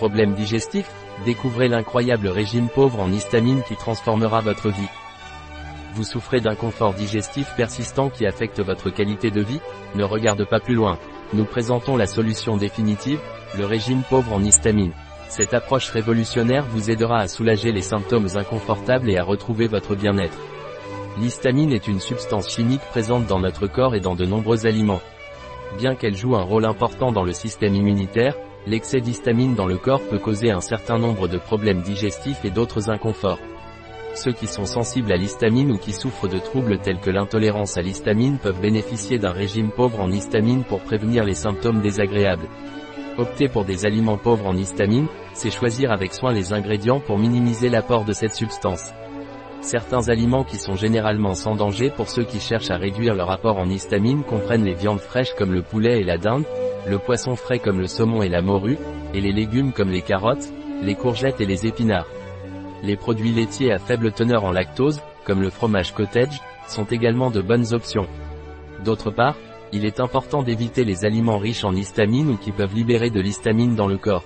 Problème digestif Découvrez l'incroyable régime pauvre en histamine qui transformera votre vie. Vous souffrez d'un confort digestif persistant qui affecte votre qualité de vie Ne regarde pas plus loin. Nous présentons la solution définitive, le régime pauvre en histamine. Cette approche révolutionnaire vous aidera à soulager les symptômes inconfortables et à retrouver votre bien-être. L'histamine est une substance chimique présente dans notre corps et dans de nombreux aliments. Bien qu'elle joue un rôle important dans le système immunitaire, l'excès d'histamine dans le corps peut causer un certain nombre de problèmes digestifs et d'autres inconforts. Ceux qui sont sensibles à l'histamine ou qui souffrent de troubles tels que l'intolérance à l'histamine peuvent bénéficier d'un régime pauvre en histamine pour prévenir les symptômes désagréables. Opter pour des aliments pauvres en histamine, c'est choisir avec soin les ingrédients pour minimiser l'apport de cette substance. Certains aliments qui sont généralement sans danger pour ceux qui cherchent à réduire leur apport en histamine comprennent les viandes fraîches comme le poulet et la dinde, le poisson frais comme le saumon et la morue, et les légumes comme les carottes, les courgettes et les épinards. Les produits laitiers à faible teneur en lactose, comme le fromage cottage, sont également de bonnes options. D'autre part, il est important d'éviter les aliments riches en histamine ou qui peuvent libérer de l'histamine dans le corps.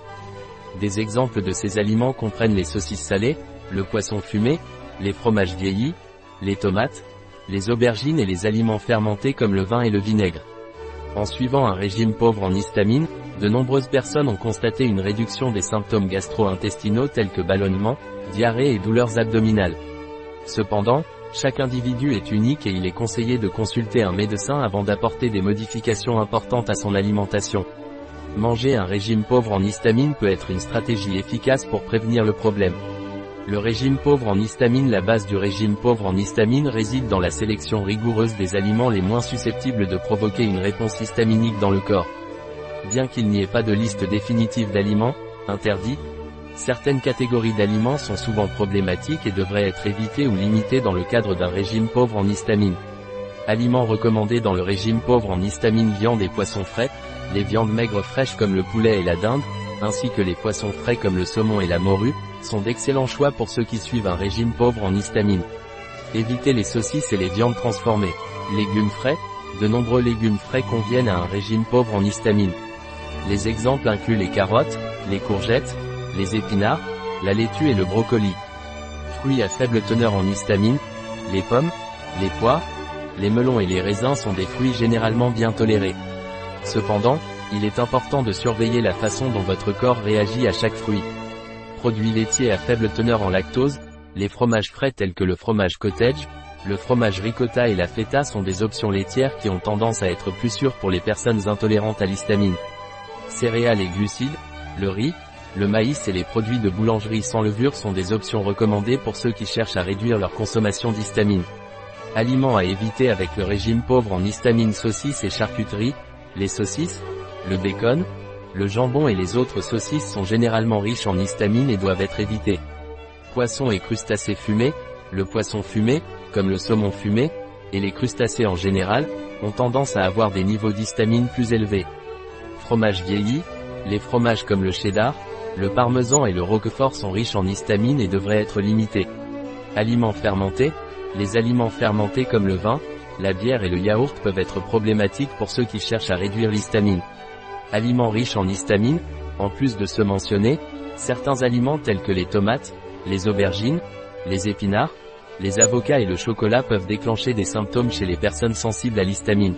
Des exemples de ces aliments comprennent les saucisses salées, le poisson fumé, les fromages vieillis, les tomates, les aubergines et les aliments fermentés comme le vin et le vinaigre. En suivant un régime pauvre en histamine, de nombreuses personnes ont constaté une réduction des symptômes gastro-intestinaux tels que ballonnement, diarrhée et douleurs abdominales. Cependant, chaque individu est unique et il est conseillé de consulter un médecin avant d'apporter des modifications importantes à son alimentation. Manger un régime pauvre en histamine peut être une stratégie efficace pour prévenir le problème. Le régime pauvre en histamine La base du régime pauvre en histamine réside dans la sélection rigoureuse des aliments les moins susceptibles de provoquer une réponse histaminique dans le corps. Bien qu'il n'y ait pas de liste définitive d'aliments, interdits, certaines catégories d'aliments sont souvent problématiques et devraient être évitées ou limitées dans le cadre d'un régime pauvre en histamine. Aliments recommandés dans le régime pauvre en histamine viande et poissons frais, les viandes maigres fraîches comme le poulet et la dinde, ainsi que les poissons frais comme le saumon et la morue, sont d'excellents choix pour ceux qui suivent un régime pauvre en histamine. Évitez les saucisses et les viandes transformées. Légumes frais, de nombreux légumes frais conviennent à un régime pauvre en histamine. Les exemples incluent les carottes, les courgettes, les épinards, la laitue et le brocoli. Fruits à faible teneur en histamine, les pommes, les pois, les melons et les raisins sont des fruits généralement bien tolérés. Cependant, il est important de surveiller la façon dont votre corps réagit à chaque fruit. Produits laitiers à faible teneur en lactose, les fromages frais tels que le fromage cottage, le fromage ricotta et la feta sont des options laitières qui ont tendance à être plus sûres pour les personnes intolérantes à l'histamine. Céréales et glucides, le riz, le maïs et les produits de boulangerie sans levure sont des options recommandées pour ceux qui cherchent à réduire leur consommation d'histamine. Aliments à éviter avec le régime pauvre en histamine saucisses et charcuterie, les saucisses, le bacon, le jambon et les autres saucisses sont généralement riches en histamine et doivent être évités. Poissons et crustacés fumés, le poisson fumé, comme le saumon fumé, et les crustacés en général, ont tendance à avoir des niveaux d'histamine plus élevés. Fromage vieilli, les fromages comme le cheddar, le parmesan et le roquefort sont riches en histamine et devraient être limités. Aliments fermentés, les aliments fermentés comme le vin, la bière et le yaourt peuvent être problématiques pour ceux qui cherchent à réduire l'histamine. Aliments riches en histamine, en plus de ceux mentionnés, certains aliments tels que les tomates, les aubergines, les épinards, les avocats et le chocolat peuvent déclencher des symptômes chez les personnes sensibles à l'histamine.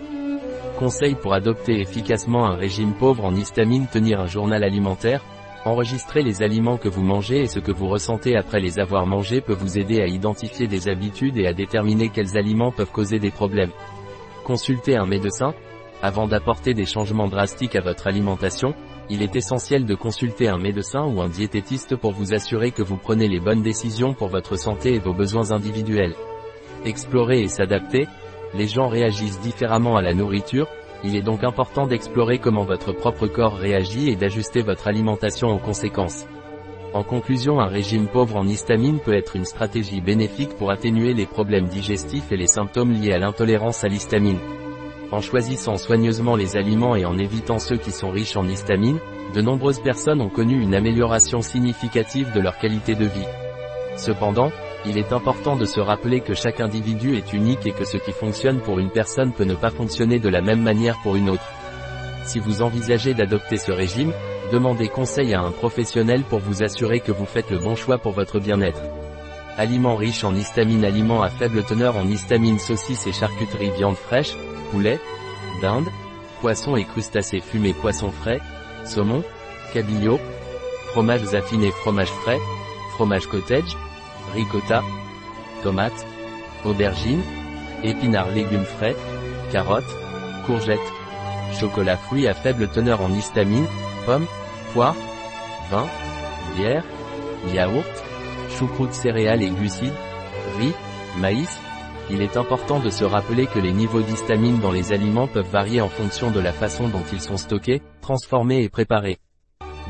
Conseil pour adopter efficacement un régime pauvre en histamine Tenir un journal alimentaire, enregistrer les aliments que vous mangez et ce que vous ressentez après les avoir mangés peut vous aider à identifier des habitudes et à déterminer quels aliments peuvent causer des problèmes. Consultez un médecin, avant d'apporter des changements drastiques à votre alimentation, il est essentiel de consulter un médecin ou un diététiste pour vous assurer que vous prenez les bonnes décisions pour votre santé et vos besoins individuels. Explorer et s'adapter, les gens réagissent différemment à la nourriture, il est donc important d'explorer comment votre propre corps réagit et d'ajuster votre alimentation en conséquence. En conclusion, un régime pauvre en histamine peut être une stratégie bénéfique pour atténuer les problèmes digestifs et les symptômes liés à l'intolérance à l'histamine. En choisissant soigneusement les aliments et en évitant ceux qui sont riches en histamine, de nombreuses personnes ont connu une amélioration significative de leur qualité de vie. Cependant, il est important de se rappeler que chaque individu est unique et que ce qui fonctionne pour une personne peut ne pas fonctionner de la même manière pour une autre. Si vous envisagez d'adopter ce régime, Demandez conseil à un professionnel pour vous assurer que vous faites le bon choix pour votre bien-être. Aliments riches en histamine Aliments à faible teneur en histamine Saucisses et charcuterie Viande fraîche, poulet, dinde, poisson et crustacés fumés Poisson frais, saumon, cabillaud, fromages affinés Fromage frais, fromage cottage, ricotta, tomates, aubergines, épinards légumes frais, carottes, courgettes, chocolat fruits à faible teneur en histamine, pommes, poires, vin, bière, yaourt, choucroute céréales et glucides, riz, maïs. Il est important de se rappeler que les niveaux d'histamine dans les aliments peuvent varier en fonction de la façon dont ils sont stockés, transformés et préparés.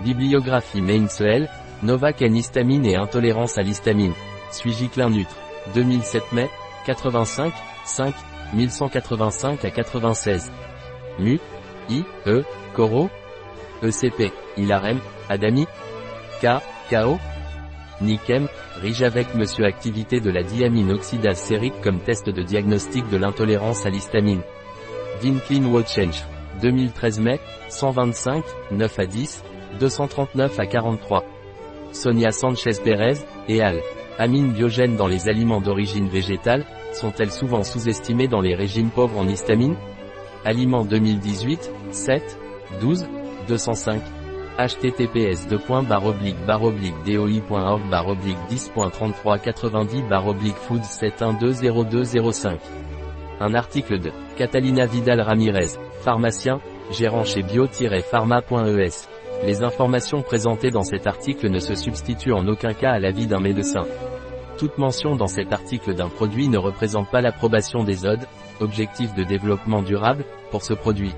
Bibliographie Mainsel, Novak en histamine et intolérance à l'histamine. Suis-je clin neutre. 2007 mai, 85, 5, 1185 à 96. Mu, I, E, Coro, ECP, Ilarem, Adami, K, KO, Nikem, Rige avec Monsieur Activité de la diamine oxydase sérique comme test de diagnostic de l'intolérance à l'histamine. Vinclean Watchange. 2013 mai, 125, 9 à 10, 239 à 43. Sonia Sanchez Pérez, et al. Amines biogènes dans les aliments d'origine végétale, sont-elles souvent sous-estimées dans les régimes pauvres en histamine? Aliments 2018, 7, 12, 205 https doi.org 10.3390 food 71200205 Un article de Catalina Vidal Ramirez, pharmacien, gérant chez bio-pharma.es. Les informations présentées dans cet article ne se substituent en aucun cas à l'avis d'un médecin. Toute mention dans cet article d'un produit ne représente pas l'approbation des ODE, objectifs de développement durable, pour ce produit.